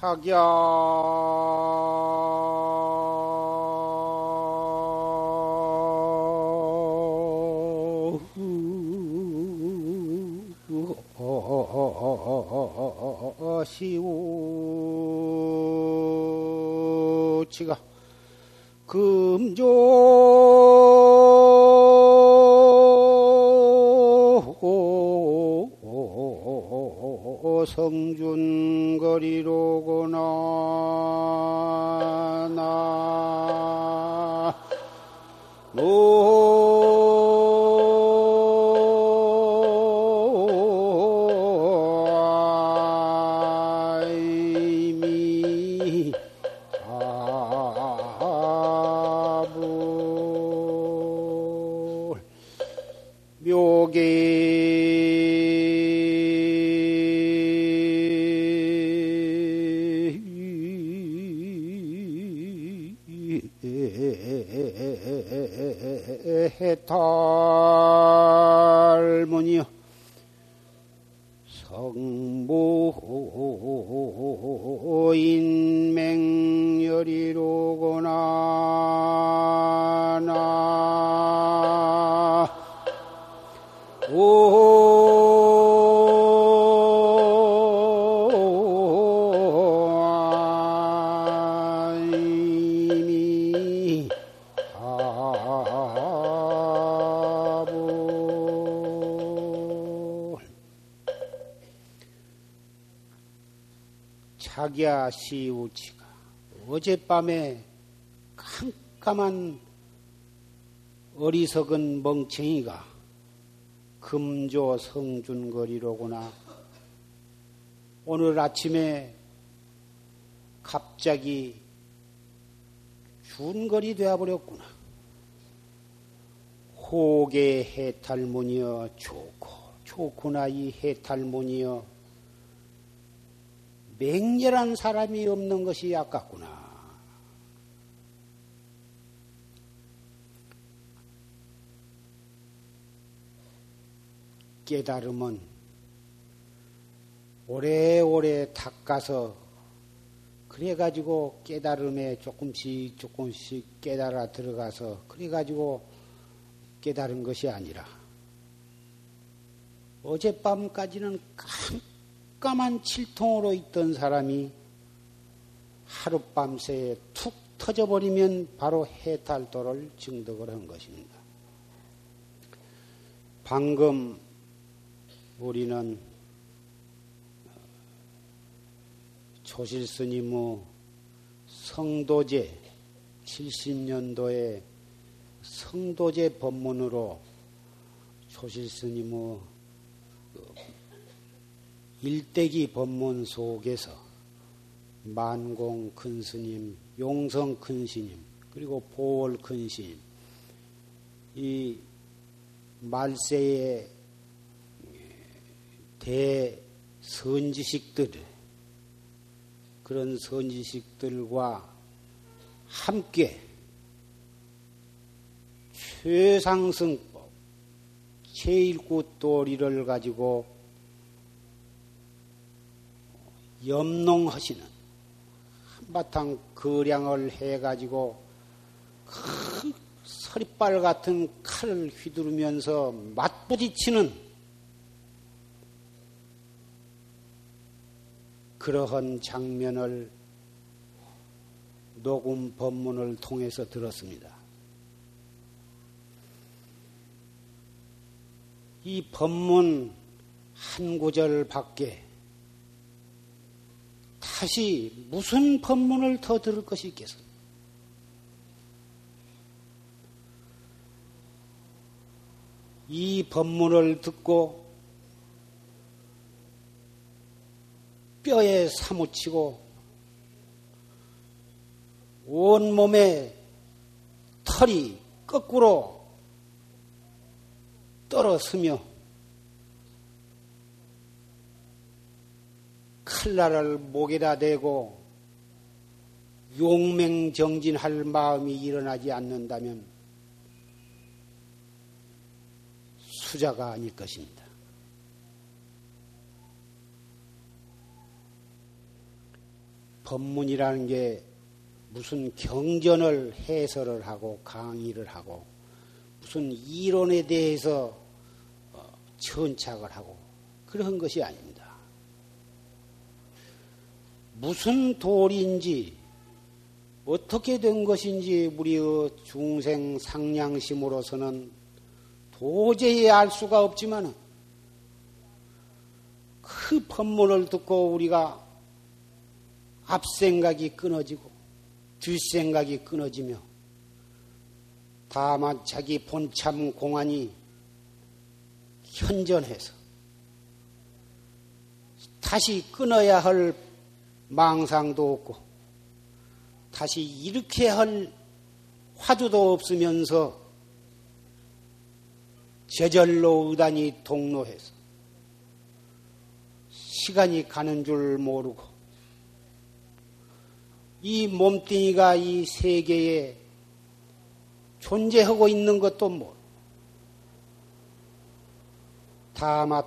자기야. 시우치가 금조 성준거리로구나. 나 해탈문이여 자기야 시우치가 어젯밤에 깜깜한 어리석은 멍청이가 금조 성준거리로구나. 오늘 아침에 갑자기 준거리 되어버렸구나. 호계 해탈문이여 좋고 좋구나 이 해탈문이여 맹렬한 사람이 없는 것이 아깝구나. 깨달음은 오래오래 닦아서 그래가지고 깨달음에 조금씩 조금씩 깨달아 들어가서 그래가지고 깨달은 것이 아니라 어젯밤까지는 깜 깜한 칠통으로 있던 사람이 하룻밤새에 툭 터져버리면 바로 해탈도를 증득을 한 것입니다. 방금 우리는 조실 스님의 성도제 70년도에 성도제 법문으로 조실 스님의 그 일대기 법문 속에서 만공 큰 스님, 용성 큰 스님, 그리고 보월 큰 스님, 이 말세의 대선지식들, 그런 선지식들과 함께 최상승법, 제1구 도리를 가지고 염농하시는 한바탕 거량을 해가지고 큰 서리발 같은 칼을 휘두르면서 맞부딪히는 그러한 장면을 녹음 법문을 통해서 들었습니다. 이 법문 한 구절 밖에 다시 무슨 법문을 더 들을 것이 있겠습니까? 이 법문을 듣고 뼈에 사무치고 온몸에 털이 거꾸로 떨어서며 칼날을 목에다 대고 용맹정진할 마음이 일어나지 않는다면 수자가 아닐 것입니다. 법문이라는 게 무슨 경전을 해설을 하고 강의를 하고 무슨 이론에 대해서 어, 천착을 하고 그런 것이 아닙니다. 무슨 도리인지 어떻게 된 것인지 우리의 중생 상냥심으로서는 도저히 알 수가 없지만 그 법문을 듣고 우리가 앞생각이 끊어지고 뒷생각이 끊어지며 다만 자기 본참 공안이 현전해서 다시 끊어야 할 망상도 없고 다시 이렇게 할 화두도 없으면서 저절로 의단이 동로해서 시간이 가는 줄 모르고 이 몸뚱이가 이 세계에 존재하고 있는 것도 모르고 다만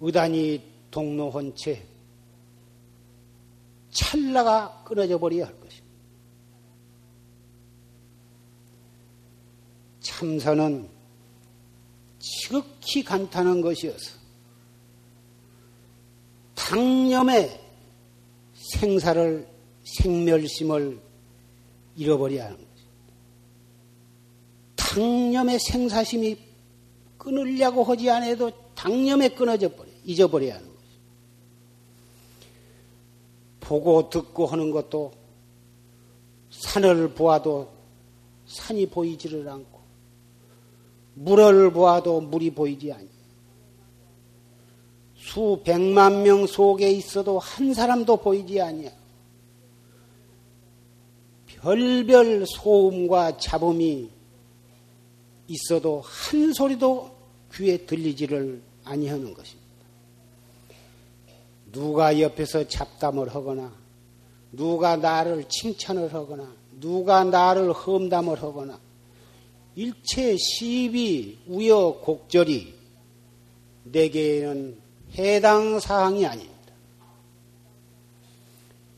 의단이 동로한 채 찰나가 끊어져 버려야 할 것입니다. 참선은 지극히 간단한 것이어서 당념의 생사를 생멸심을 잃어버려야 하는 것입니다. 당념의 생사심이 끊으려고 하지 않아도 당념에 끊어져 버려 잊어버려야 하는 것입니다. 보고 듣고 하는 것도 산을 보아도 산이 보이지를 않고 물을 보아도 물이 보이지 않니. 수백만 명 속에 있어도 한 사람도 보이지 아니야. 별별 소음과 잡음이 있어도 한 소리도 귀에 들리지를 아니하는 것입니다. 누가 옆에서 잡담을 하거나 누가 나를 칭찬을 하거나 누가 나를 험담을 하거나 일체 시비 우여곡절이 내게는 해당 사항이 아닙니다.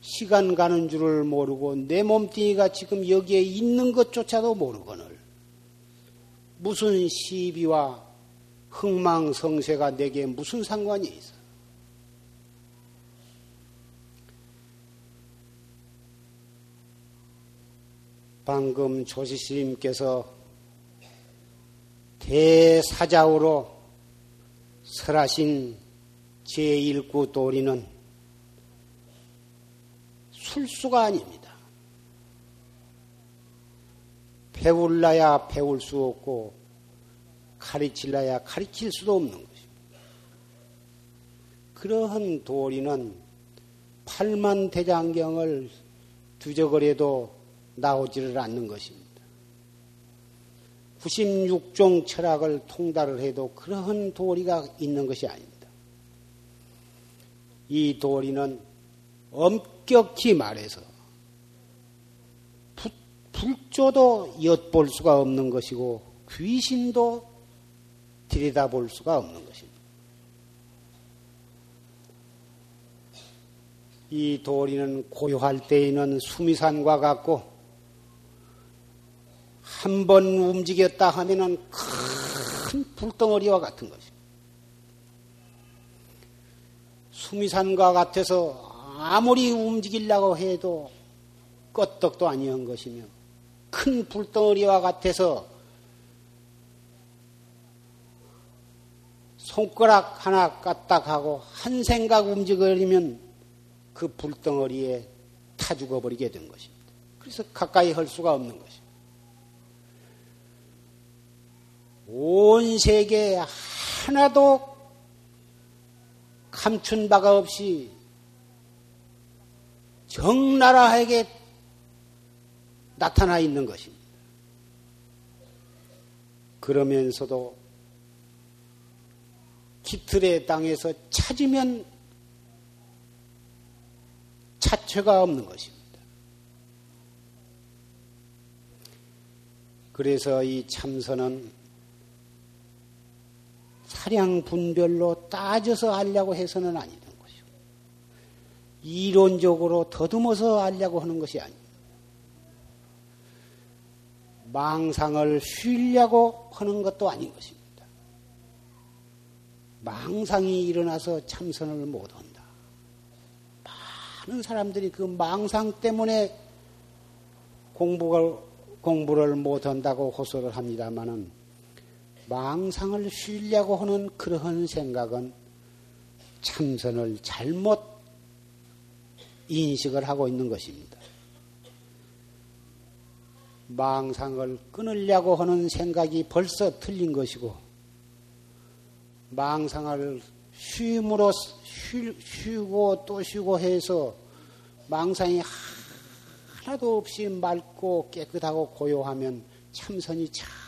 시간 가는 줄을 모르고 내 몸뚱이가 지금 여기에 있는 것조차도 모르거늘 무슨 시비와 흥망성쇠가 내게 무슨 상관이 있어? 방금 조시스님께서 대사자우로 설하신 제1구 도리는 술수가 아닙니다. 배울라야 배울 수 없고 가르칠라야 가르칠 수도 없는 것입니다. 그러한 도리는 팔만 대장경을 두저거려도 나오지를 않는 것입니다. 96종 철학을 통달을 해도 그러한 도리가 있는 것이 아닙니다. 이 도리는 엄격히 말해서 불조도 엿볼 수가 없는 것이고 귀신도 들여다볼 수가 없는 것입니다. 이 도리는 고요할 때에는 수미산과 같고 한 번 움직였다 하면은 큰 불덩어리와 같은 것입니다. 수미산과 같아서 아무리 움직이려고 해도 껐떡도 아니한 것이며 큰 불덩어리와 같아서 손가락 하나 까딱하고 한 생각 움직이면 그 불덩어리에 타 죽어버리게 된 것입니다. 그래서 가까이 할 수가 없는 것입니다. 온 세계 에 하나도 감춘 바가 없이 적나라하게 나타나 있는 것입니다. 그러면서도 기틀의 땅에서 찾으면 자체가 없는 것입니다. 그래서 이 참선은 차량 분별로 따져서 하려고 해서는 아니던 것이고 이론적으로 더듬어서 알려고 하는 것이 아니에요. 망상을 쉬려고 하는 것도 아닌 것입니다. 망상이 일어나서 참선을 못한다. 많은 사람들이 그 망상 때문에 공부를, 공부를 못한다고 호소를 합니다만은 망상을 쉬려고 하는 그러한 생각은 참선을 잘못 인식을 하고 있는 것입니다. 망상을 끊으려고 하는 생각이 벌써 틀린 것이고, 망상을 쉼으로 쉬 고 또 쉬고 해서 망상이 하나도 없이 맑고 깨끗하고 고요하면 참선이 참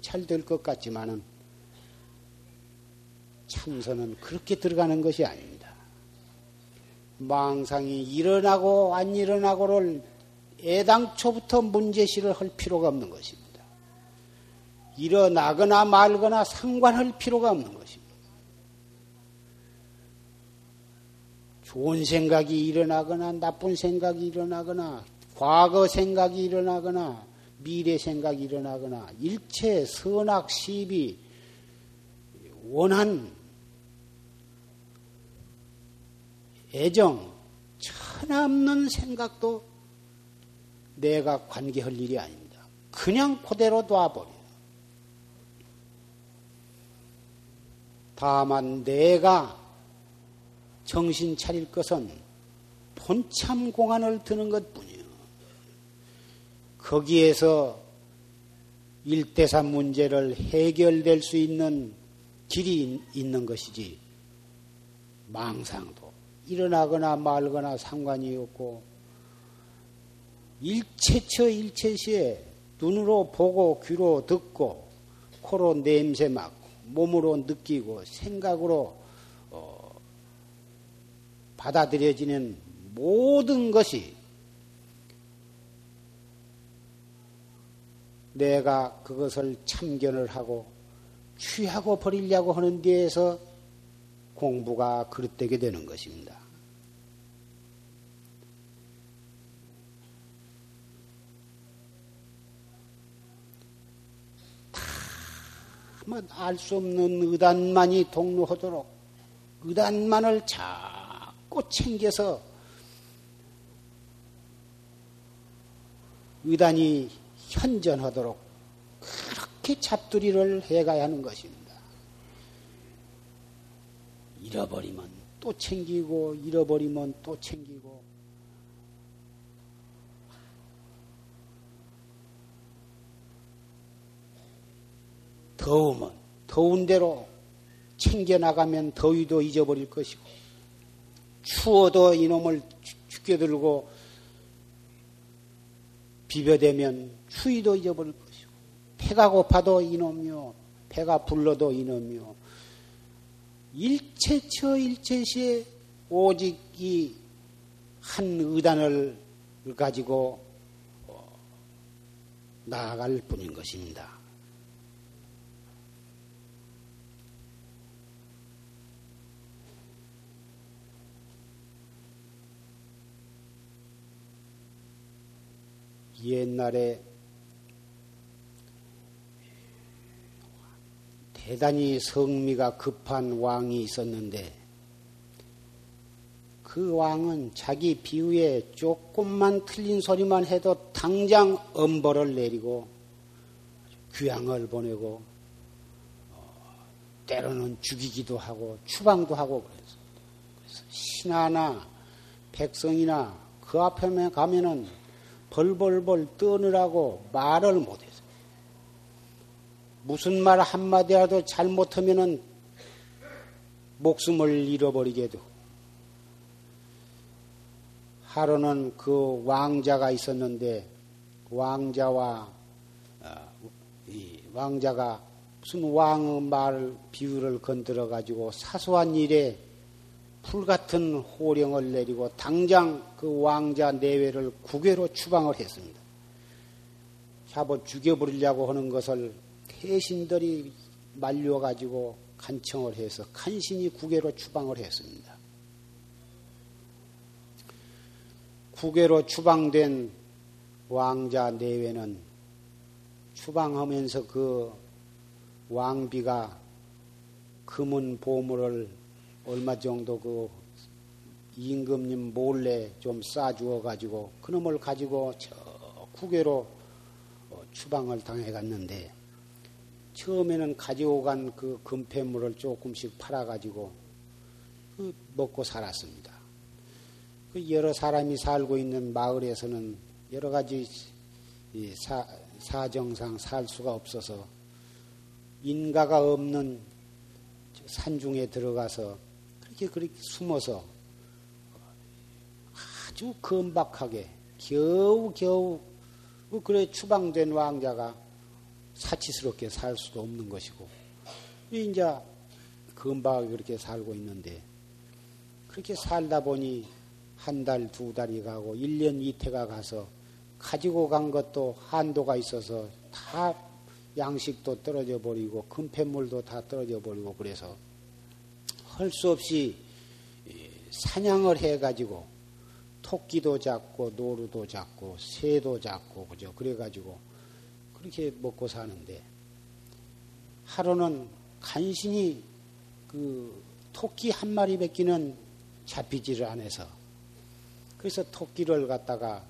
잘 될 것 같지만은 참선은 그렇게 들어가는 것이 아닙니다. 망상이 일어나고 안 일어나고를 애당초부터 문제시를 할 필요가 없는 것입니다. 일어나거나 말거나 상관할 필요가 없는 것입니다. 좋은 생각이 일어나거나 나쁜 생각이 일어나거나 과거 생각이 일어나거나 미래 생각이 일어나거나 일체 선악 시비 원한 애정 천없는 생각도 내가 관계할 일이 아닙니다. 그냥 그대로 놔버려. 다만 내가 정신 차릴 것은 본참 공안을 드는 것 뿐이요. 거기에서 일대산 문제를 해결될 수 있는 길이 있는 것이지, 망상도. 일어나거나 말거나 상관이 없고, 일체처 일체시에 눈으로 보고 귀로 듣고 코로 냄새 맡고 몸으로 느끼고 생각으로 어, 받아들여지는 모든 것이 내가 그것을 참견을 하고 취하고 버리려고 하는 데에서 공부가 그릇되게 되는 것입니다. 알수 없는 의단만이 동로하도록 의단만을 자꾸 챙겨서 의단이 현전하도록 그렇게 잡두리를 해가야 하는 것입니다. 잃어버리면 또 챙기고 잃어버리면 또 챙기고 더우면 더운 대로 챙겨 나가면 더위도 잊어버릴 것이고 추워도 이놈을 죽여들고 비벼대면 추위도 잊어버릴 것이고 배가 고파도 이놈이요 배가 불러도 이놈이요 일체처 일체시에 오직 이 한 의단을 가지고 어, 나아갈 뿐인 것입니다. 옛날에 대단히 성미가 급한 왕이 있었는데 그 왕은 자기 비유에 조금만 틀린 소리만 해도 당장 엄벌을 내리고 귀양을 보내고 어, 때로는 죽이기도 하고 추방도 하고 그래서, 그래서 신하나 백성이나 그 앞에 가면은 벌벌벌 떠느라고 말을 못해서 무슨 말 한마디라도 잘못하면은 목숨을 잃어버리게 되고 하루는 그 왕자가 있었는데 왕자와 어, 왕자가 무슨 왕의 말 비유를 건드려 가지고 사소한 일에 불같은 호령을 내리고 당장 그 왕자 내외를 국외로 추방을 했습니다. 잡아 죽여버리려고 하는 것을 태신들이 말려가지고 간청을 해서 간신히 국외로 추방을 했습니다. 국외로 추방된 왕자 내외는 추방하면서 그 왕비가 금은 보물을 얼마 정도 그 임금님 몰래 좀 싸주어 가지고 그놈을 가지고 저 국외로 어, 추방을 당해 갔는데 처음에는 가지고 간그 금폐물을 조금씩 팔아 가지고 그 먹고 살았습니다. 그 여러 사람이 살고 있는 마을에서는 여러 가지 사, 사정상 살 수가 없어서 인가가 없는 산중에 들어가서 그렇게 그렇게 숨어서 아주 건박하게 겨우 겨우 뭐 그래 추방된 왕자가 사치스럽게 살 수도 없는 것이고 이제 건박하게 그렇게 살고 있는데 그렇게 살다 보니 한 달, 두 달이 가고 1년 이태가 가서 가지고 간 것도 한도가 있어서 다 양식도 떨어져 버리고 금폐물도 다 떨어져 버리고 그래서 할 수 없이 사냥을 해 가지고 토끼도 잡고 노루도 잡고 새도 잡고 그죠? 그래 가지고 그렇게 먹고 사는데 하루는 간신히 그 토끼 한 마리 뱉기는 잡히지를 않아서 그래서 토끼를 갖다가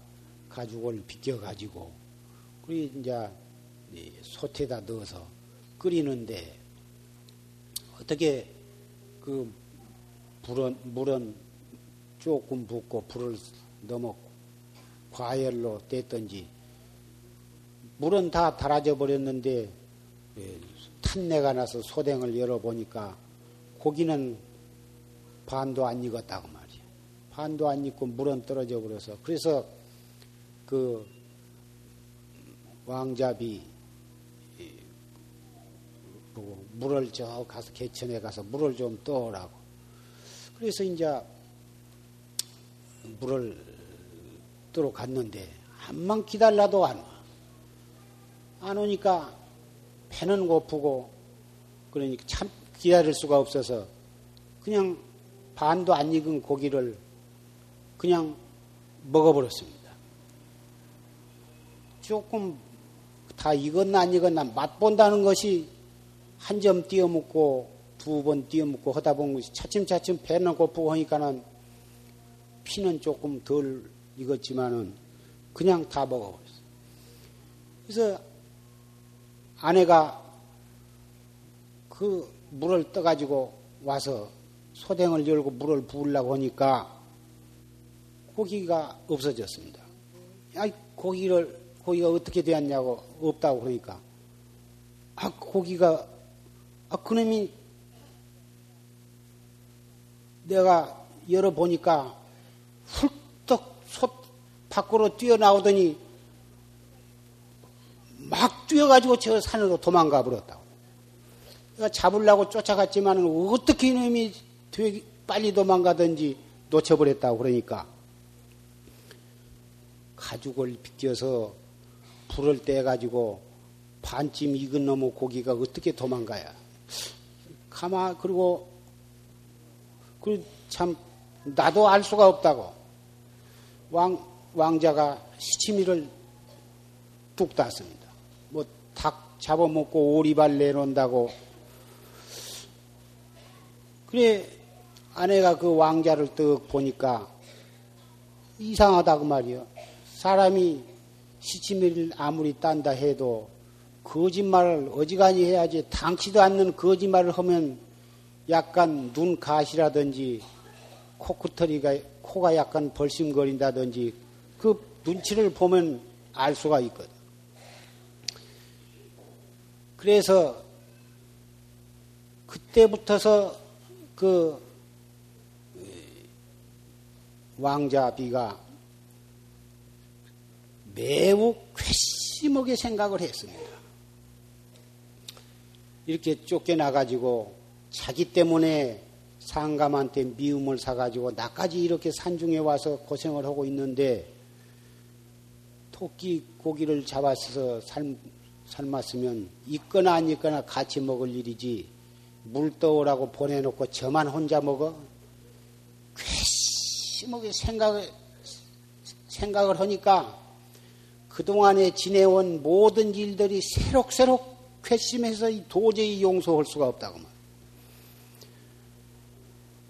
가죽을 비껴가지고, 그리고 이제 솥에다 넣어서 끓이는데, 어떻게 그 불은, 물은 조금 붓고 불을 너무 과열로 뗐던지, 물은 다 달아져 버렸는데, 예, 탄내가 나서 소댕을 열어보니까 고기는 반도 안 익었다고 말. 반도 안 익고 물은 떨어져 버려서 그래서 그 왕잡 이 보고 물을 저 가서 개천에 가서 물을 좀 떠오라고 그래서 이제 물을 뜨러 갔는데 한만 기다려도 안 와. 안 오니까 배는 고프고 그러니까 참 기다릴 수가 없어서 그냥 반도 안 익은 고기를 그냥 먹어버렸습니다. 조금 다 익었나 안 익었나 맛본다는 것이 한 점 띄어 먹고 두 번 띄어 먹고 하다 보면 차츰차츰 배는 고프고 하니까는 피는 조금 덜 익었지만은 그냥 다 먹어버렸어요. 그래서 아내가 그 물을 떠가지고 와서 소댕을 열고 물을 부으려고 하니까 고기가 없어졌습니다. 아, 고기를 고기가 어떻게 되었냐고 없다고 그러니까 아 고기가 아 그놈이 내가 열어 보니까 훌떡 솥 밖으로 뛰어나오더니 막 뛰어가지고 저 산으로 도망가 버렸다고. 내가 잡으려고 쫓아갔지만 어떻게 이놈이 되게 빨리 도망가든지 놓쳐버렸다고 그러니까 가죽을 비껴서 불을 떼가지고 반쯤 익은 놈의 고기가 어떻게 도망가야. 가마, 그리고, 그 참, 나도 알 수가 없다고. 왕, 왕자가 시치미를 뚝 땄습니다. 뭐, 닭 잡아먹고 오리발 내놓는다고. 그래, 아내가 그 왕자를 떡 보니까 이상하다고 말이요. 사람이 시치미를 아무리 딴다 해도 거짓말을 어지간히 해야지 당치도 않는 거짓말을 하면 약간 눈 가시라든지 코끝터리가 코가 약간 벌심거린다든지 그 눈치를 보면 알 수가 있거든. 그래서 그때부터서 그 왕자비가 매우 괘씸하게 생각을 했습니다. 이렇게 쫓겨나가지고 자기 때문에 상감한테 미움을 사가지고 나까지 이렇게 산중에 와서 고생을 하고 있는데 토끼 고기를 잡아서 삶, 삶았으면 있거나 안 있거나 같이 먹을 일이지 물 떠오라고 보내놓고 저만 혼자 먹어? 괘씸하게 생각을 생각을 하니까 그동안에 지내온 모든 일들이 새록새록 괘씸해서 도저히 용서할 수가 없다고 말.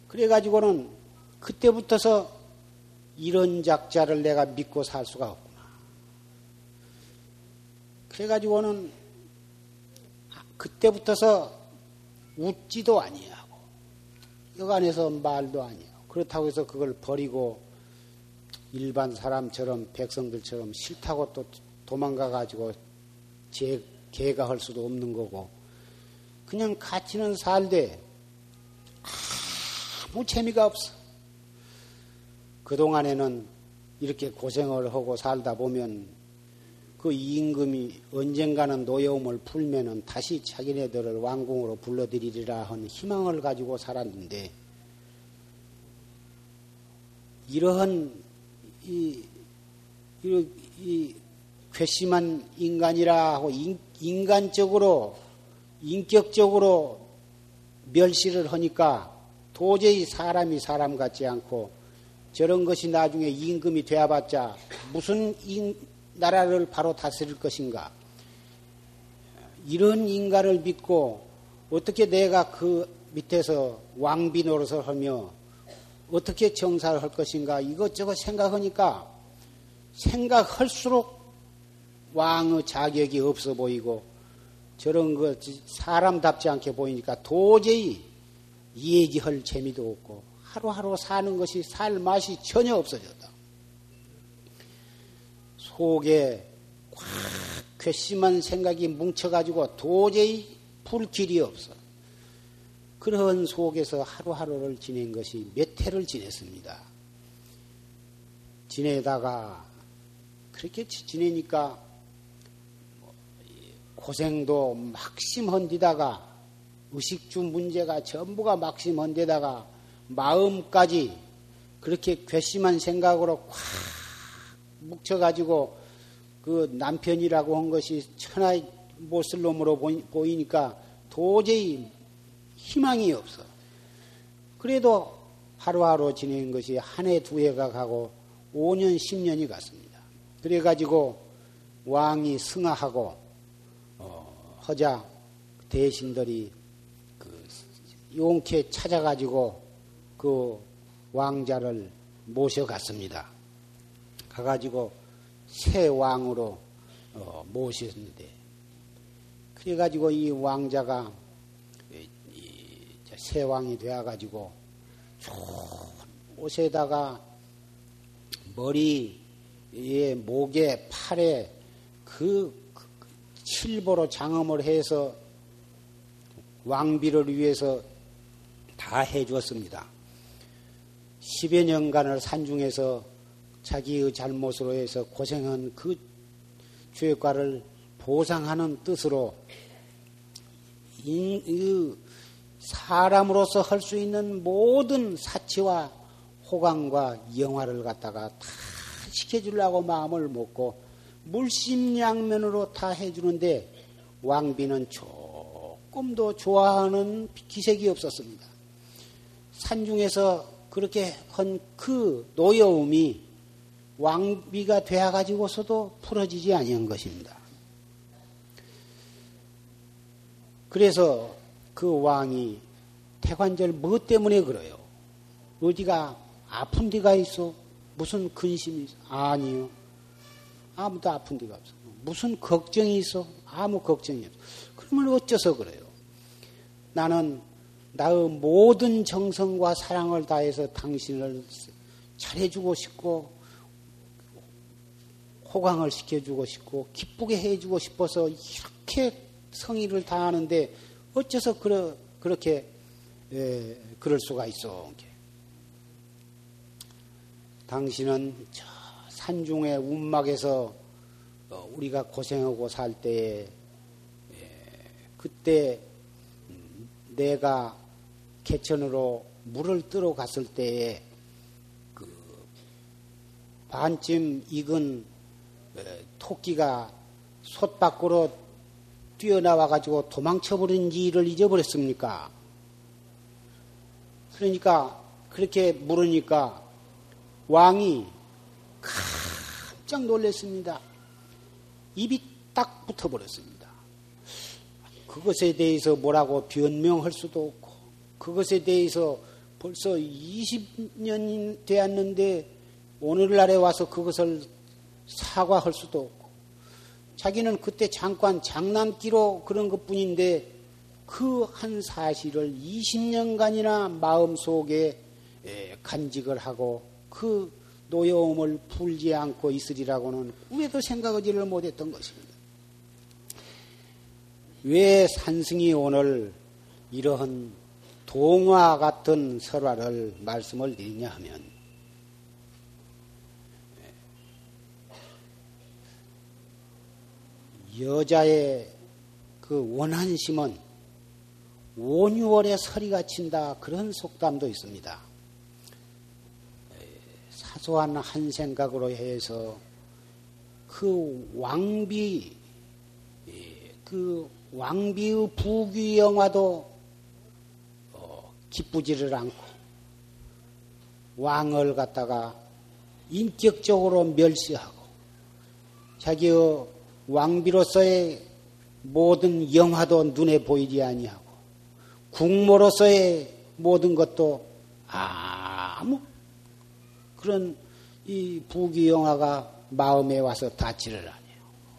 그래가지고는 그때부터서 이런 작자를 내가 믿고 살 수가 없구나. 그래가지고는 그때부터서 웃지도 아니하고 여간에서 말도 아니하고 그렇다고 해서 그걸 버리고 일반 사람처럼 백성들처럼 싫다고 또 도망가 가지고 제 개가 할 수도 없는 거고 그냥 같이는 살되 아무 재미가 없어. 그동안에는 이렇게 고생을 하고 살다 보면 그 임금이 언젠가는 노여움을 풀면은 다시 자기네들을 왕궁으로 불러들이리라 하는 희망을 가지고 살았는데 이러한 이, 이, 이 괘씸한 인간이라 하고 인, 인간적으로 인격적으로 멸시를 하니까 도저히 사람이 사람 같지 않고 저런 것이 나중에 임금이 되어봤자 무슨 인, 나라를 바로 다스릴 것인가. 이런 인간을 믿고 어떻게 내가 그 밑에서 왕비 노릇을 하며 어떻게 정사를 할 것인가 이것저것 생각하니까 생각할수록 왕의 자격이 없어 보이고 저런 것 사람답지 않게 보이니까 도저히 얘기할 재미도 없고 하루하루 사는 것이 살 맛이 전혀 없어졌다. 속에 꽉 괘씸한 생각이 뭉쳐가지고 도저히 풀 길이 없어. 그런 속에서 하루하루를 지낸 것이 몇 해를 지냈습니다. 지내다가 그렇게 지내니까 고생도 막심헌디다가 의식주 문제가 전부가 막심헌데다가 마음까지 그렇게 괘씸한 생각으로 꽉 묵혀가지고 그 남편이라고 한 것이 천하의 못쓸 놈으로 보이니까 도저히 희망이 없어. 그래도 하루하루 지낸 것이 한 해, 두 해가 가고 5년, 10년이 갔습니다. 그래가지고 왕이 승하하고, 어, 허자 대신들이 그 용케 찾아가지고 그 왕자를 모셔갔습니다. 가가지고 새 왕으로 어, 모셨는데, 그래가지고 이 왕자가 세왕이 되어가지고 옷에다가 머리에 목에 팔에 그 칠보로 장엄을 해서 왕비를 위해서 다 해주었습니다. 10여 년간을 산중에서 자기의 잘못으로 해서 고생한 그 죄과를 보상하는 뜻으로 사람으로서 할 수 있는 모든 사치와 호강과 영화를 갖다가 다 시켜주려고 마음을 먹고 물심양면으로 다 해주는데 왕비는 조금도 좋아하는 기색이 없었습니다. 산중에서 그렇게 한 그 노여움이 왕비가 되어 가지고서도 풀어지지 아니한 것입니다. 그래서 그 왕이 태관절 뭐 때문에 그래요? 어디가 아픈 데가 있어? 무슨 근심이 있어? 아니요. 아무도 아픈 데가 없어. 무슨 걱정이 있어? 아무 걱정이 없어. 그러면 어째서 그래요? 나는 나의 모든 정성과 사랑을 다해서 당신을 잘해주고 싶고, 호강을 시켜주고 싶고, 기쁘게 해주고 싶어서 이렇게 성의를 다하는데, 어째서 그러, 그렇게 에, 그럴 수가 있어? 당신은 저 산중의 운막에서 어, 우리가 고생하고 살 때에 그때 음, 내가 개천으로 물을 뜨러 갔을 때에 그 반쯤 익은 토끼가 솥 밖으로 뛰어나와 가지고 도망쳐버린 지를 잊어버렸습니까? 그러니까 그렇게 물으니까 왕이 깜짝 놀랐습니다. 입이 딱 붙어버렸습니다. 그것에 대해서 뭐라고 변명할 수도 없고, 그것에 대해서 벌써 20년이 되었는데, 오늘날에 와서 그것을 사과할 수도 없고, 자기는 그때 잠깐 장난기로 그런 것 뿐인데, 그 한 사실을 20년간이나 마음속에 간직을 하고, 그 노여움을 풀지 않고 있으리라고는 꿈에도 생각하지를 못했던 것입니다. 왜 산승이 오늘 이러한 동화 같은 설화를 말씀을 드리냐 하면 여자의 그 원한심은 5, 6월에 서리가 친다 그런 속담도 있습니다. 사소한 한 생각으로 해서 그 왕비 그 왕비의 부귀 영화도 어, 기쁘지를 않고 왕을 갖다가 인격적으로 멸시하고 자기의 왕비로서의 모든 영화도 눈에 보이지 아니하고 국모로서의 모든 것도 아무 그런 이 부귀 영화가 마음에 와서 닿지를 않아요.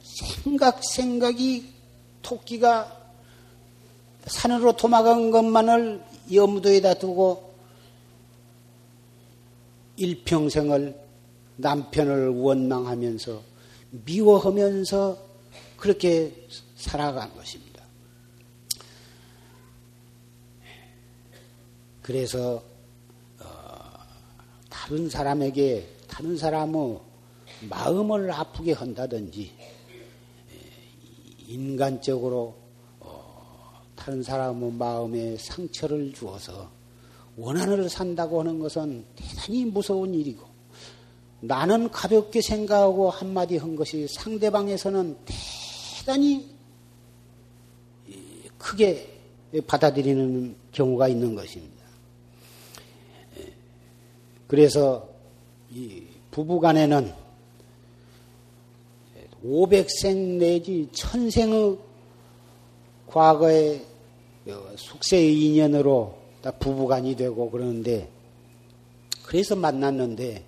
생각 생각이 토끼가 산으로 도망간 것만을 염두에다 두고 일평생을 남편을 원망하면서 미워하면서 그렇게 살아간 것입니다. 그래서 다른 사람에게 다른 사람의 마음을 아프게 한다든지 인간적으로 어, 다른 사람의 마음에 상처를 주어서 원한을 산다고 하는 것은 대단히 무서운 일이고 나는 가볍게 생각하고 한마디 한 것이 상대방에서는 대단히 크게 받아들이는 경우가 있는 것입니다. 그래서 이 부부간에는 500생 내지 천생의 과거의 숙세의 인연으로 부부간이 되고 그러는데 그래서 만났는데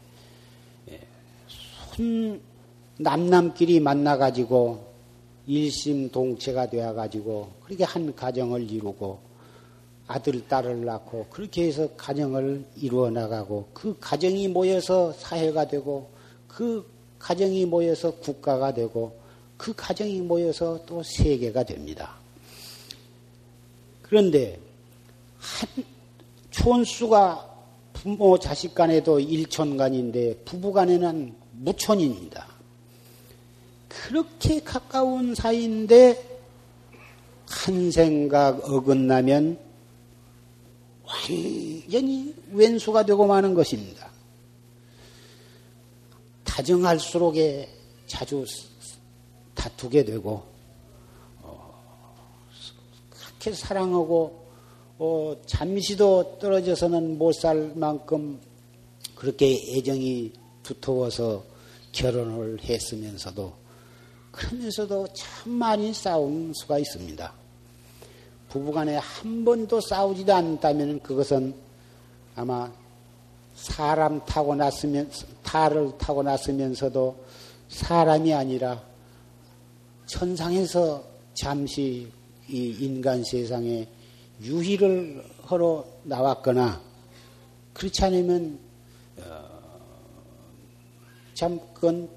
손 남남끼리 만나가지고 일심동체가 되어가지고 그렇게 한 가정을 이루고 아들, 딸을 낳고 그렇게 해서 가정을 이루어 나가고 그 가정이 모여서 사회가 되고 그 가정이 모여서 국가가 되고 그 가정이 모여서 또 세계가 됩니다. 그런데 한 촌수가 부모 자식 간에도 일촌간인데 부부 간에는 무촌입니다. 그렇게 가까운 사이인데 한 생각 어긋나면 완전히 왼수가 되고 마는 것입니다. 다정할수록에 자주 다투게 되고 어, 그렇게 사랑하고 어, 잠시도 떨어져서는 못 살 만큼 그렇게 애정이 두터워서 결혼을 했으면서도 그러면서도 참 많이 싸운 수가 있습니다. 부부간에 한 번도 싸우지도 않다면 그것은 아마 사람 타고 났으면 탈을 타고 났으면서도 사람이 아니라 천상에서 잠시 이 인간 세상에 유희를 하러 나왔거나 그렇지 않으면 어, 참 그건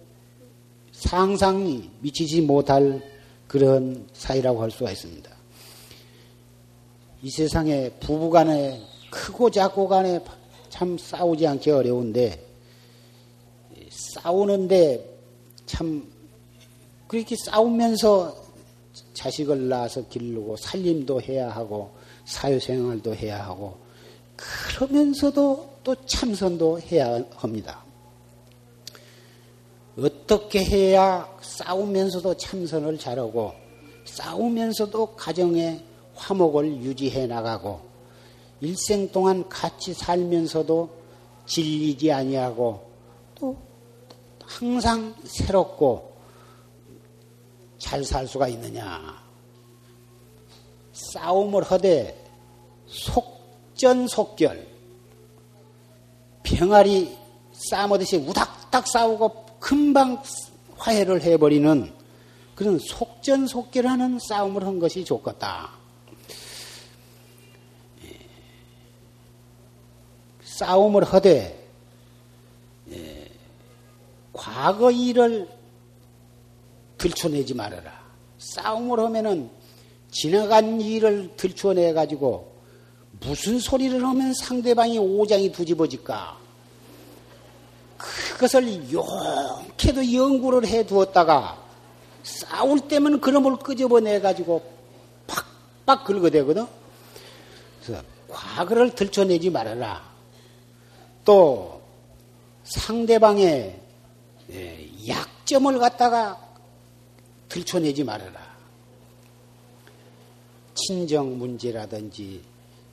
상상이 미치지 못할 그런 사이라고 할 수가 있습니다. 이 세상에 부부간에 크고 작고 간에 참 싸우지 않기 어려운데 싸우는데 참 그렇게 싸우면서 자식을 낳아서 기르고 살림도 해야 하고 사회생활도 해야 하고 그러면서도 또 참선도 해야 합니다. 어떻게 해야 싸우면서도 참선을 잘하고 싸우면서도 가정에 화목을 유지해 나가고 일생 동안 같이 살면서도 질리지 아니하고 또 항상 새롭고 잘 살 수가 있느냐? 싸움을 하되 속전속결 병아리 싸우듯이 우닥닥 싸우고 금방 화해를 해버리는 그런 속전속결하는 싸움을 한 것이 좋겠다. 싸움을 하되 예. 과거 일을 들춰내지 말아라. 싸움을 하면은 지나간 일을 들춰내 가지고 무슨 소리를 하면 상대방이 오장이 뒤집어질까? 그것을 용케도 연구를 해 두었다가 싸울 때면 그놈을 끄집어내 가지고 팍팍 긁어대거든. 그래서 과거를 들춰내지 말아라. 또 상대방의 예, 약점을 갖다가 들춰내지 말아라. 친정 문제라든지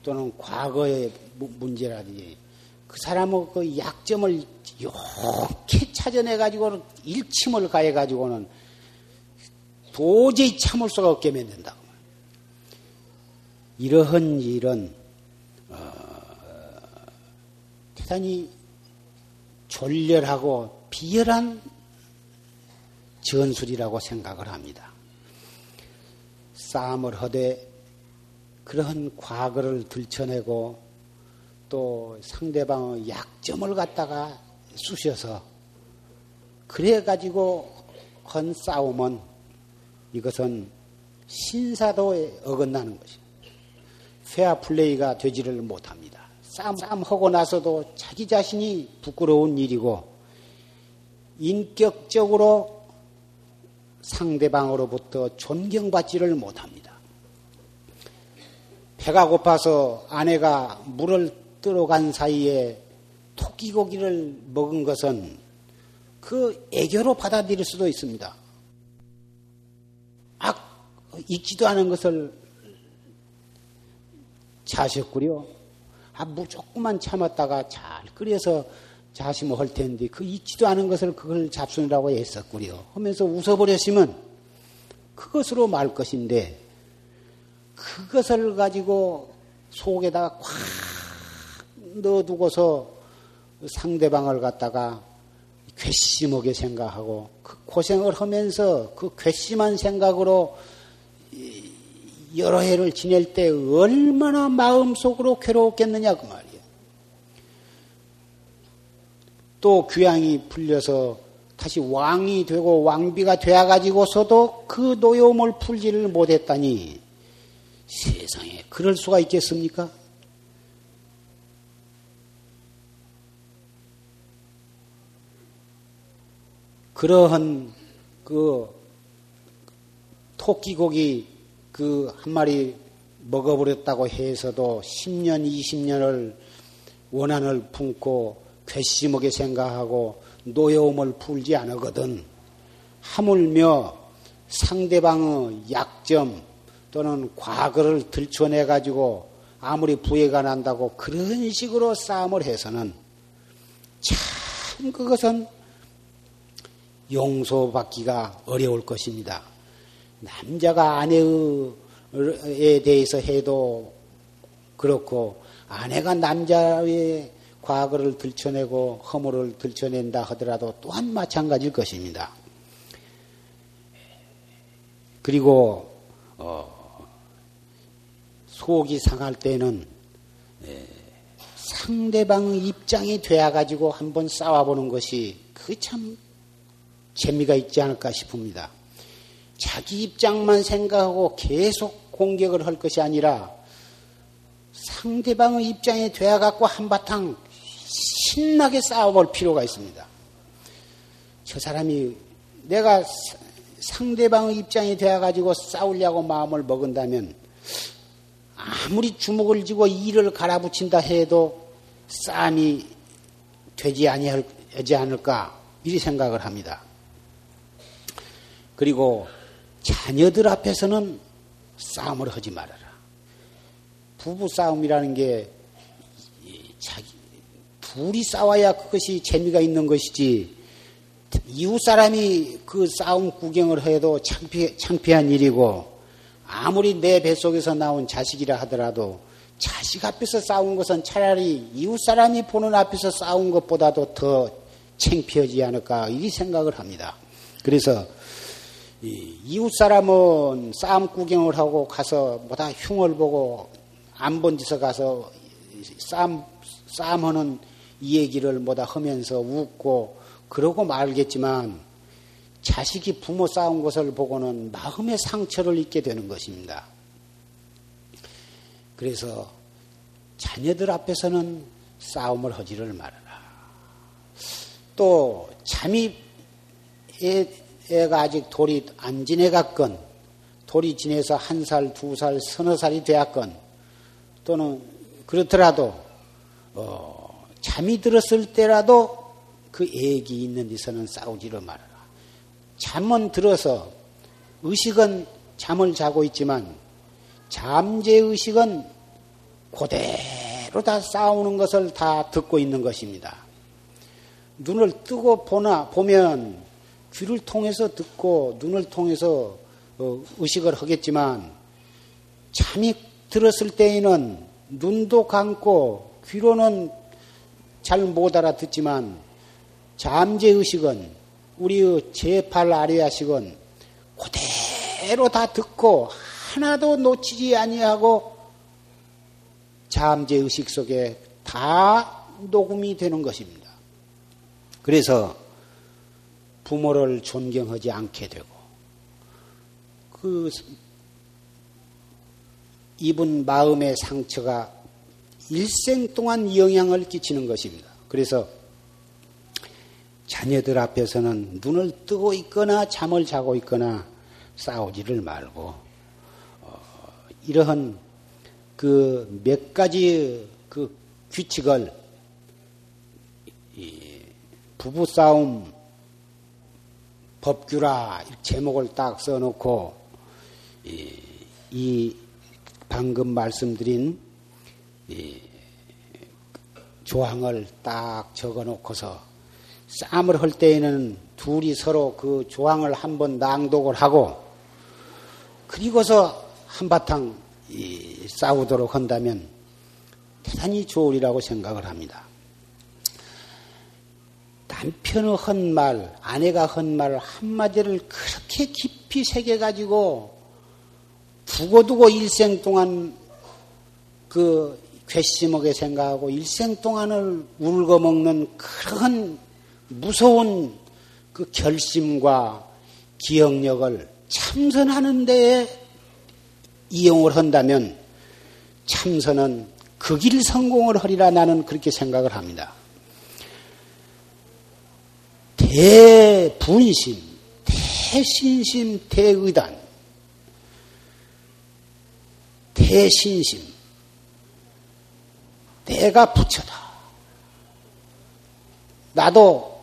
또는 과거의 문제라든지 그 사람의 그 약점을 이렇게 찾아내가지고 일침을 가해가지고는 도저히 참을 수가 없게 만든다. 이러한 일은 어, 대단히 졸렬하고 비열한 전술이라고 생각을 합니다. 싸움을 하되 그러한 과거를 들춰내고 또 상대방의 약점을 갖다가 쑤셔서 그래 가지고 한 싸움은 이것은 신사도에 어긋나는 것입니다. 페어 플레이가 되지를 못합니다. 싸움, 싸움하고 나서도 자기 자신이 부끄러운 일이고 인격적으로 상대방으로부터 존경받지를 못합니다. 배가 고파서 아내가 물을 들어간 사이에 토끼고기를 먹은 것은 그 애교로 받아들일 수도 있습니다. 악, 익지도 않은 것을 자셨구려. 아, 뭐 조금만 참았다가 잘 끓여서 자심을 할 텐데 그 익지도 않은 것을 그걸 잡순이라고 했었구려. 하면서 웃어버렸으면 그것으로 말 것인데 그것을 가지고 속에다가 꽉 넣어두고서 상대방을 갖다가 괘씸하게 생각하고 그 고생을 하면서 그 괘씸한 생각으로 여러 해를 지낼 때 얼마나 마음속으로 괴로웠겠느냐 그 말이에요. 또 귀향이 풀려서 다시 왕이 되고 왕비가 되어 가지고서도 그 노여움을 풀지를 못했다니 세상에 그럴 수가 있겠습니까? 그러한 그 토끼고기 그 한 마리 먹어버렸다고 해서도 10년, 20년을 원한을 품고 괘씸하게 생각하고 노여움을 풀지 않거든. 하물며 상대방의 약점 또는 과거를 들춰내 가지고 아무리 부해가 난다고 그런 식으로 싸움을 해서는 참 그것은 용서받기가 어려울 것입니다. 남자가 아내에 대해서 해도 그렇고 아내가 남자의 과거를 들춰내고 허물을 들춰낸다 하더라도 또한 마찬가지일 것입니다. 그리고 어, 속이 상할 때는 에, 상대방 입장이 되어 가지고 한번 싸워보는 것이 그 참 재미가 있지 않을까 싶습니다. 자기 입장만 생각하고 계속 공격을 할 것이 아니라 상대방의 입장에 되어 갖고 한바탕 신나게 싸워볼 필요가 있습니다. 저 사람이 내가 상대방의 입장이 되어가지고 싸우려고 마음을 먹은다면 아무리 주먹을 쥐고 이를 갈아붙인다 해도 싸움이 되지 아니하지 않을까 이리 생각을 합니다. 그리고 자녀들 앞에서는 싸움을 하지 말아라. 부부 싸움이라는 게 자기 둘이 싸워야 그것이 재미가 있는 것이지 이웃 사람이 그 싸움 구경을 해도 창피, 창피한 일이고 아무리 내 뱃속에서 나온 자식이라 하더라도 자식 앞에서 싸운 것은 차라리 이웃 사람이 보는 앞에서 싸운 것보다도 더 창피하지 않을까 이 생각을 합니다. 그래서 이웃 사람은 싸움 구경을 하고 가서 뭐다 흉을 보고 안 본 데서 가서 싸움 싸움하는 이 얘기를 뭐다 하면서 웃고 그러고 말겠지만 자식이 부모 싸운 것을 보고는 마음의 상처를 입게 되는 것입니다. 그래서 자녀들 앞에서는 싸움을 하지를 말아라. 또 잠이 애, 애가 아직 돌이 안 지내갔건 돌이 지내서 한 살, 두 살, 서너 살이 되었건 또는 그렇더라도 어, 잠이 들었을 때라도 그 애기 있는 데서는 싸우지를 말아라. 잠은 들어서 의식은 잠을 자고 있지만 잠재의식은 그대로 다 싸우는 것을 다 듣고 있는 것입니다. 눈을 뜨고 보나, 보면 귀를 통해서 듣고 눈을 통해서 어, 의식을 하겠지만 잠이 들었을 때에는 눈도 감고 귀로는 잘 못 알아듣지만 잠재 의식은 우리의 제8 아리아식은 그대로 다 듣고 하나도 놓치지 아니하고 잠재 의식 속에 다 녹음이 되는 것입니다. 그래서 부모를 존경하지 않게 되고 그 입은 마음의 상처가 일생 동안 영향을 끼치는 것입니다. 그래서 자녀들 앞에서는 눈을 뜨고 있거나 잠을 자고 있거나 싸우지를 말고 어, 이러한 그 몇 가지 그 규칙을 부부 싸움 법규라 제목을 딱 써놓고 이, 이 방금 말씀드린 이 조항을 딱 적어놓고서 싸움을 할 때에는 둘이 서로 그 조항을 한번 낭독을 하고 그리고서 한바탕 싸우도록 한다면 대단히 좋으리라고 생각을 합니다. 남편의 한 말, 아내가 한 말 한마디를 그렇게 깊이 새겨가지고 두고두고 일생 동안 그 괘씸하게 생각하고 일생 동안을 울고 먹는 그런 무서운 그 결심과 기억력을 참선하는 데에 이용을 한다면 참선은 그길 성공을 하리라 나는 그렇게 생각을 합니다. 대분심, 대신심, 대의단, 대신심, 내가 부처다. 나도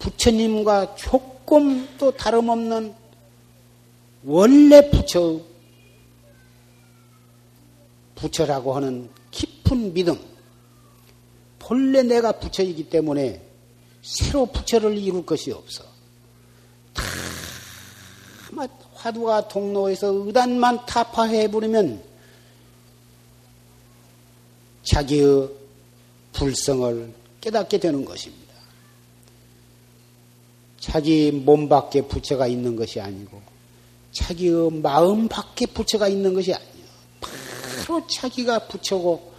부처님과 조금도 다름없는 원래 부처, 부처라고 하는 깊은 믿음. 본래 내가 부처이기 때문에 새로 부처를 이룰 것이 없어. 다 화두가 동로에서 의단만 타파해 버리면 자기의 불성을 깨닫게 되는 것입니다. 자기 몸 밖에 부처가 있는 것이 아니고 자기의 마음 밖에 부처가 있는 것이 아니에요. 바로 자기가 부처고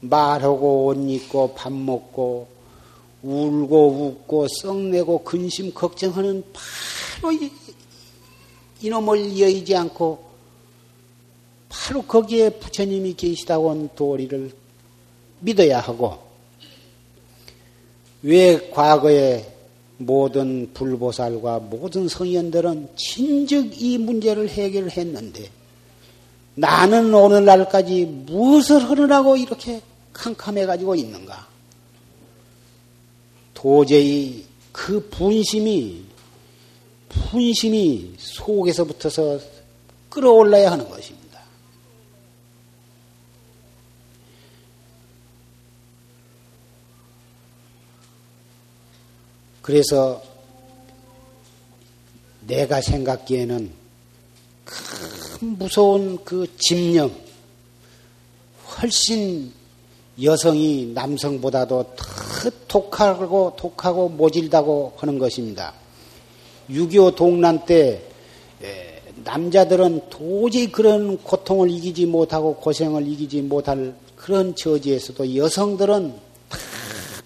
말하고 옷 입고 밥 먹고 울고 웃고 썩내고 근심 걱정하는 바로 이, 이놈을 여의지 않고 바로 거기에 부처님이 계시다고 한 도리를 믿어야 하고 왜 과거에 모든 불보살과 모든 성현들은 진즉 이 문제를 해결했는데 나는 오늘날까지 무엇을 하느라고 이렇게 캄캄해 가지고 있는가? 도저히 그 분심이 분심이 속에서부터서 끌어올라야 하는 것입니다. 그래서 내가 생각기에는 큰 무서운 그 집념, 훨씬 여성이 남성보다도 더 독하고 독하고 모질다고 하는 것입니다. 6.25 동란 때 남자들은 도저히 그런 고통을 이기지 못하고 고생을 이기지 못할 그런 처지에서도 여성들은 다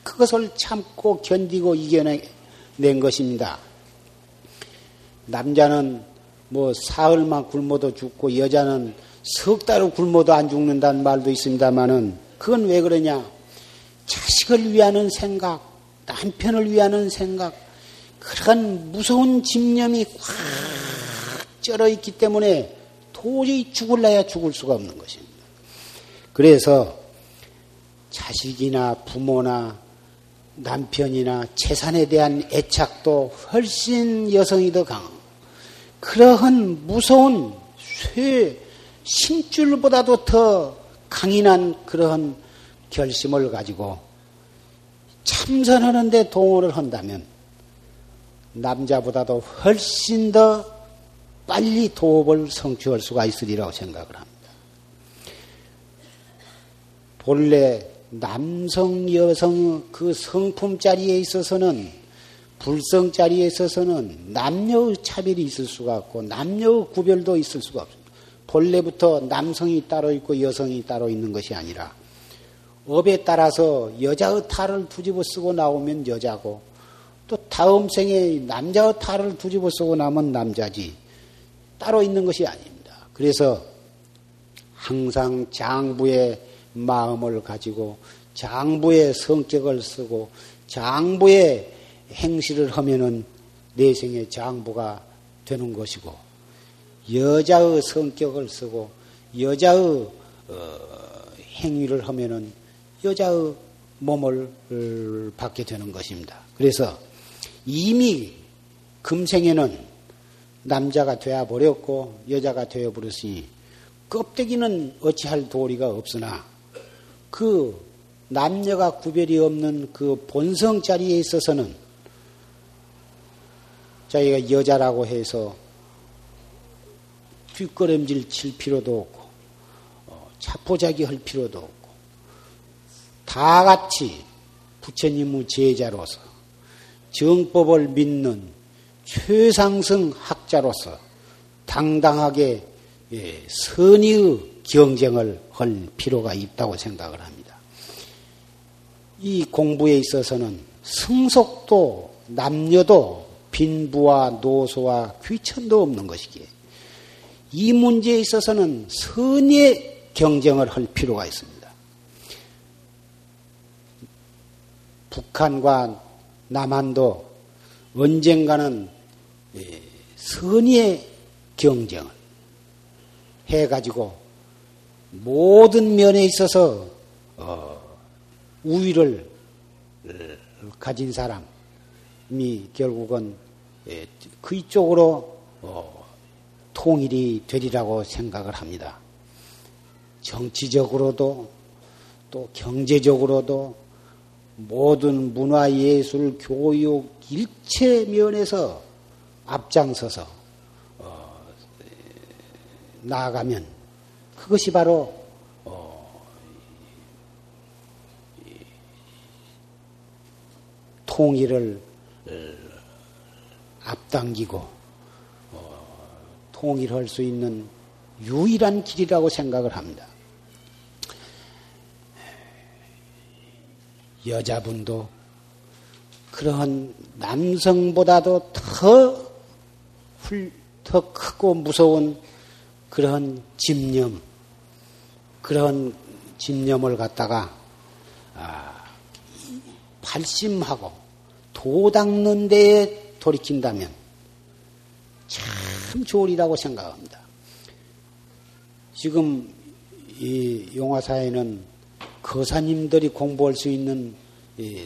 그것을 참고 견디고 이겨낸 것입니다. 남자는 뭐 사흘만 굶어도 죽고 여자는 석 달을 굶어도 안 죽는다는 말도 있습니다만은 그건 왜 그러냐? 자식을 위하는 생각, 남편을 위하는 생각, 그런 무서운 집념이 꽉 쩔어 있기 때문에 도저히 죽을래야 죽을 수가 없는 것입니다. 그래서 자식이나 부모나 남편이나 재산에 대한 애착도 훨씬 여성이 더 강한 그러한 무서운 쇠 신줄보다도 더 강인한 그러한 결심을 가지고 참선하는데 동원을 한다면 남자보다도 훨씬 더 빨리 도업을 성취할 수가 있으리라고 생각을 합니다. 본래 남성, 여성 그 성품 자리에 있어서는 불성 자리에 있어서는 남녀 차별이 있을 수가 없고 남녀 구별도 있을 수가 없습니다. 본래부터 남성이 따로 있고 여성이 따로 있는 것이 아니라 업에 따라서 여자의 탈을 뒤집어 쓰고 나오면 여자고 또 다음 생에 남자의 탈을 뒤집어 쓰고 나면 남자지 따로 있는 것이 아닙니다. 그래서 항상 장부의 마음을 가지고 장부의 성격을 쓰고 장부의 행실을 하면은 내생의 장부가 되는 것이고 여자의 성격을 쓰고 여자의 어, 행위를 하면은 여자의 몸을 받게 되는 것입니다. 그래서 이미 금생에는 남자가 되어 버렸고 여자가 되어 버렸으니 껍데기는 어찌할 도리가 없으나 그 남녀가 구별이 없는 그 본성 자리에 있어서는 자기가 여자라고 해서 뒷걸음질 칠 필요도 없고 어, 자포자기 할 필요도 없고 다 같이 부처님의 제자로서 정법을 믿는 최상승 학자로서 당당하게 예, 선의의 경쟁을 할 필요가 있다고 생각을 합니다. 이 공부에 있어서는 승속도 남녀도 빈부와 노소와 귀천도 없는 것이기에 이 문제에 있어서는 선의 경쟁을 할 필요가 있습니다. 북한과 남한도 언젠가는 예, 선의의 경쟁을 해가지고 모든 면에 있어서 어, 우위를 어, 가진 사람이 결국은 예, 그쪽으로 어, 통일이 되리라고 생각을 합니다. 정치적으로도 또 경제적으로도 모든 문화, 예술, 교육 일체 면에서 앞장서서 어, 나아가면 그것이 바로 어, 통일을 어, 앞당기고 어, 통일할 수 있는 유일한 길이라고 생각을 합니다. 여자분도 그러한 남성보다도 더, 훌, 더 크고 무서운 그런 집념, 그런 집념을 갖다가 아, 발심하고 도 닦는 데에 돌이킨다면 참 좋으리라고 생각합니다. 지금 이 용화사에는 거사님들이 공부할 수 있는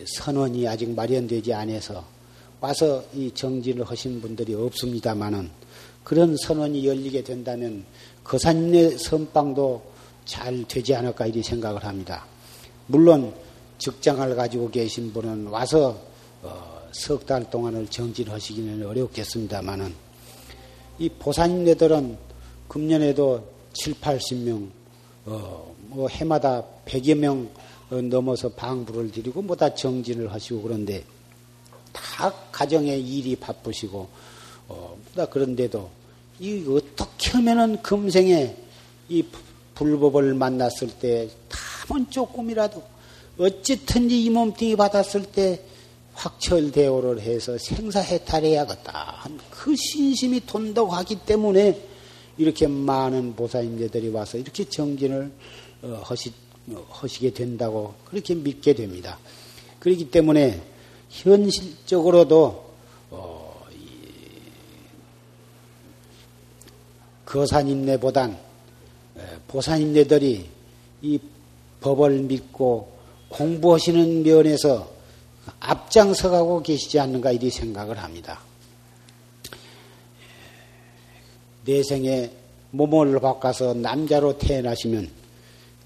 선원이 아직 마련되지 않아서 와서 이 정진을 하신 분들이 없습니다만은 그런 선원이 열리게 된다면 거사님의 선방도 잘 되지 않을까 이리 생각을 합니다. 물론 직장을 가지고 계신 분은 와서 어, 석달 동안을 정진하시기는 어렵겠습니다만은 이 보살님네들은 금년에도 7, 80명, 어, 뭐 해마다 100여 명 넘어서 방부를 드리고 뭐다 정진을 하시고 그런데 다 가정의 일이 바쁘시고 어, 다 그런데도 이 어떻게 하면은 금생에 이 불법을 만났을 때 다만 조금이라도 어쨌든지 이 몸뚱이 받았을 때 확철대오를 해서 생사해탈해야겠다. 그 신심이 돈다고 하기 때문에 이렇게 많은 보살님들이 와서 이렇게 정진을 어, 하시, 하시게 된다고 그렇게 믿게 됩니다. 그렇기 때문에 현실적으로도 어, 거사님네보단 보사님네들이 이 법을 믿고 공부하시는 면에서 앞장서가고 계시지 않는가 이리 생각을 합니다. 내생에 몸을 바꿔서 남자로 태어나시면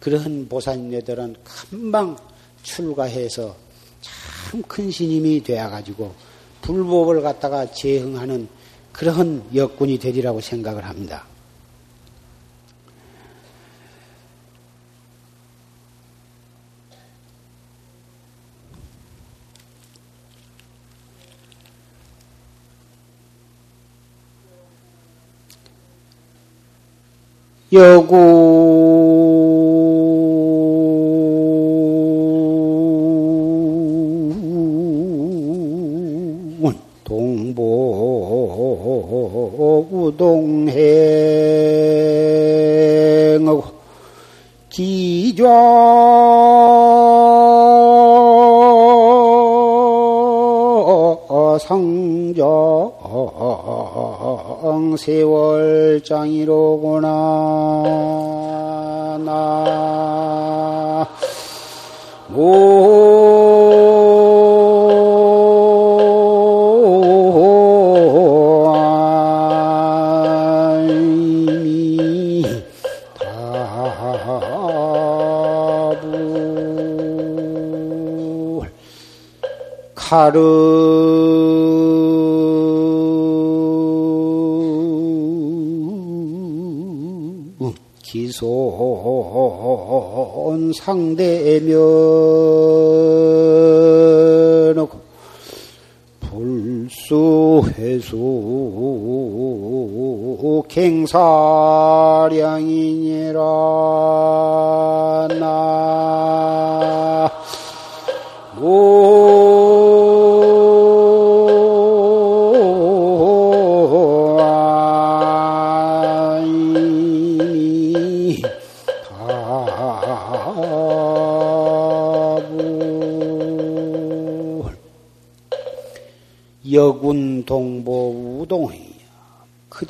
그런 보살님들은 금방 출가해서 참 큰 신임이 되어가지고 불법을 갖다가 제흥하는 그런 여건이 되리라고 생각을 합니다. 여구 세월장이로구나.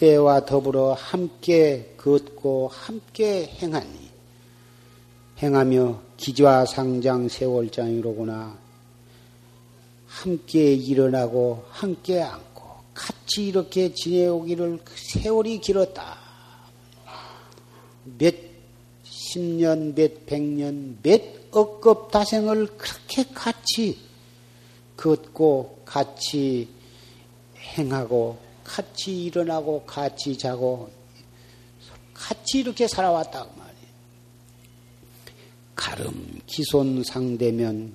그대와 더불어 함께 걷고 함께 행하니 행하며 기좌 상장 세월장이로구나. 함께 일어나고 함께 앉고 같이 이렇게 지내오기를 그 세월이 길었다. 몇 십 년, 몇 백 년, 몇 억급 다생을 그렇게 같이 걷고 같이 행하고 같이 일어나고 같이 자고 같이 이렇게 살아왔다 그 말이에요. 가름 기손 상대면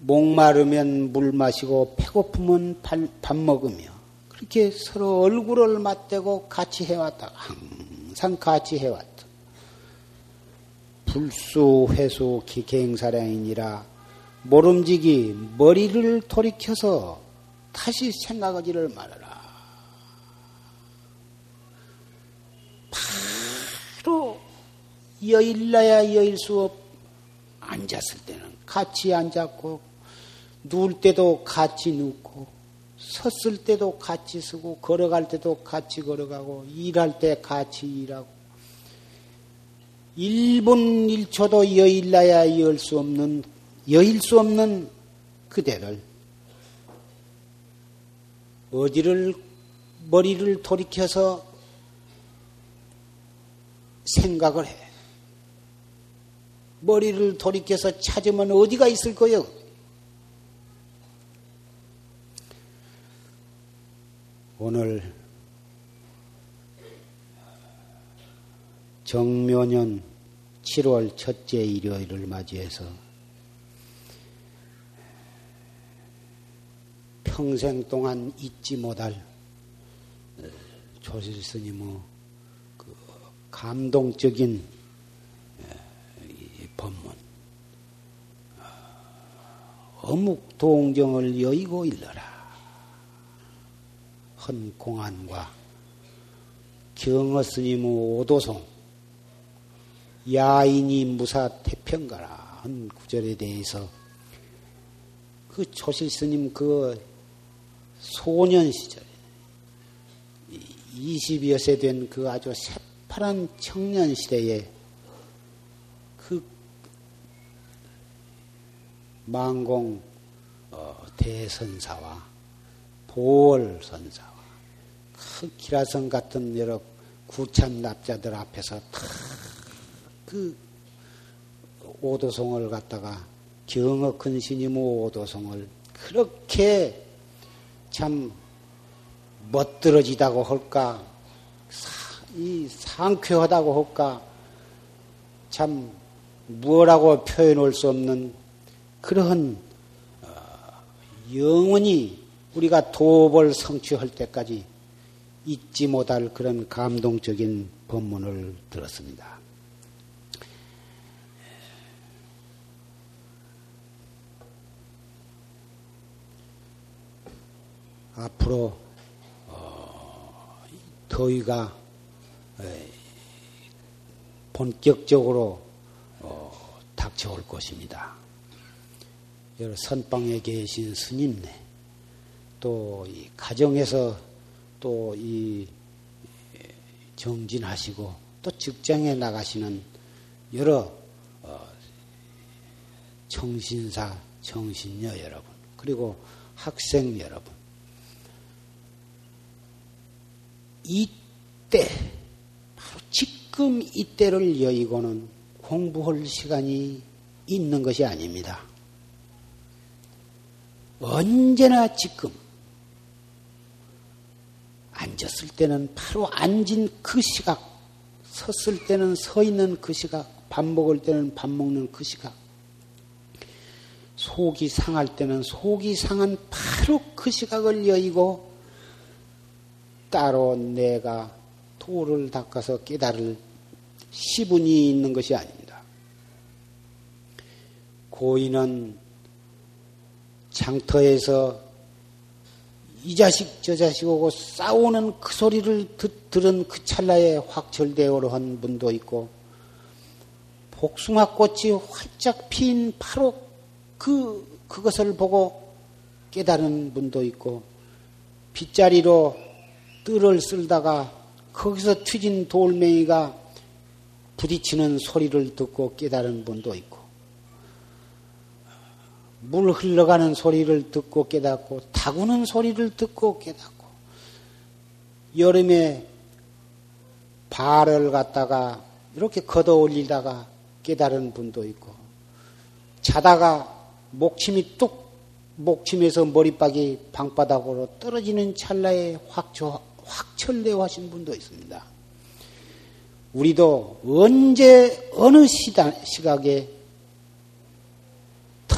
목마르면 물 마시고 배고프면 밥 먹으며 그렇게 서로 얼굴을 맞대고 같이 해왔다. 항상 같이 해왔다. 불수 회수 기갱사량이니라 모름지기 머리를 돌이켜서 다시 생각하지를 말아라. 바로 여일나야 여일 수 없. 앉았을 때는 같이 앉았고, 누울 때도 같이 눕고, 섰을 때도 같이 서고, 걸어갈 때도 같이 걸어가고, 일할 때 같이 일하고, 1분 1초도 여일나야 열수 없는, 여일 수 없는 그대를 어디를 머리를 돌이켜서 생각을 해. 머리를 돌이켜서 찾으면 어디가 있을 거요? 오늘 정묘년 7월 첫째 일요일을 맞이해서 평생 동안 잊지 못할 조실 스님의 그 감동적인 법문. 어묵 동정을 여의고 일러라. 헌 공안과 경어 스님의 오도송, 야인이 무사 태평가라 한 구절에 대해서 그 조실 스님 그 소년 시절에 20여 세 된 그 아주 새파란 청년 시대에 그 망공 어, 대선사와 보월선사와 그 기라성 같은 여러 구참 납자들 앞에서 다 그 오도송을 갖다가 경어 큰 스님의 오도송을 그렇게 참 멋들어지다고 할까, 이 상쾌하다고 할까, 참 뭐라고 표현할 수 없는 그러한 어, 영원히 우리가 도업을 성취할 때까지 잊지 못할 그런 감동적인 법문을 들었습니다. 앞으로 어, 더위가 본격적으로 어, 닥쳐올 것입니다. 여러 선방에 계신 스님네, 또이 가정에서 또 이 정진하시고 또 직장에 나가시는 여러 어, 청신사, 청신녀 여러분, 그리고 학생 여러분, 이때, 바로 지금 이때를 여의고는 공부할 시간이 있는 것이 아닙니다. 언제나 지금 앉았을 때는 바로 앉은 그 시각, 섰을 때는 서 있는 그 시각, 밥 먹을 때는 밥 먹는 그 시각, 속이 상할 때는 속이 상한 바로 그 시각을 여의고 따로 내가 도를 닦아서 깨달을 시분이 있는 것이 아닙니다. 고인은 장터에서 이 자식 저 자식하고 싸우는 그 소리를 듣, 들은 그 찰나에 확철대오로 한 분도 있고 복숭아꽃이 활짝 핀 바로 그 그것을 보고 깨달은 분도 있고 빗자리로 뜰을 쓸다가 거기서 튀진 돌멩이가 부딪히는 소리를 듣고 깨달은 분도 있고 물 흘러가는 소리를 듣고 깨닫고 타구는 소리를 듣고 깨닫고 여름에 발을 갖다가 이렇게 걷어 올리다가 깨달은 분도 있고 자다가 목침이 뚝 목침에서 머리박이 방바닥으로 떨어지는 찰나에 확초, 확철되어 하신 분도 있습니다. 우리도 언제 어느 시다, 시각에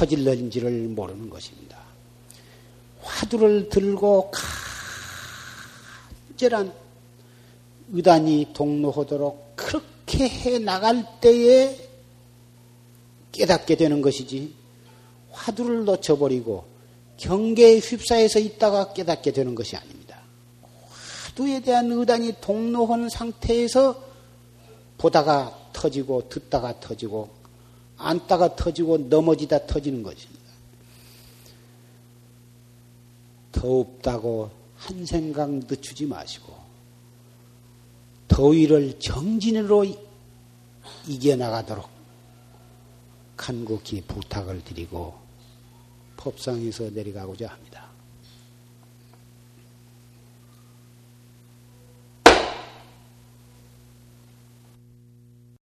터질는지를 모르는 것입니다. 화두를 들고 간절한 의단이 동로하도록 그렇게 해 나갈 때에 깨닫게 되는 것이지 화두를 놓쳐버리고 경계에 휩싸여서 있다가 깨닫게 되는 것이 아닙니다. 화두에 대한 의단이 동로한 상태에서 보다가 터지고 듣다가 터지고 앉다가 터지고 넘어지다 터지는 것입니다. 더웁다고 한 생각 늦추지 마시고 더위를 정진으로 이겨나가도록 간곡히 부탁을 드리고 법상에서 내려가고자 합니다.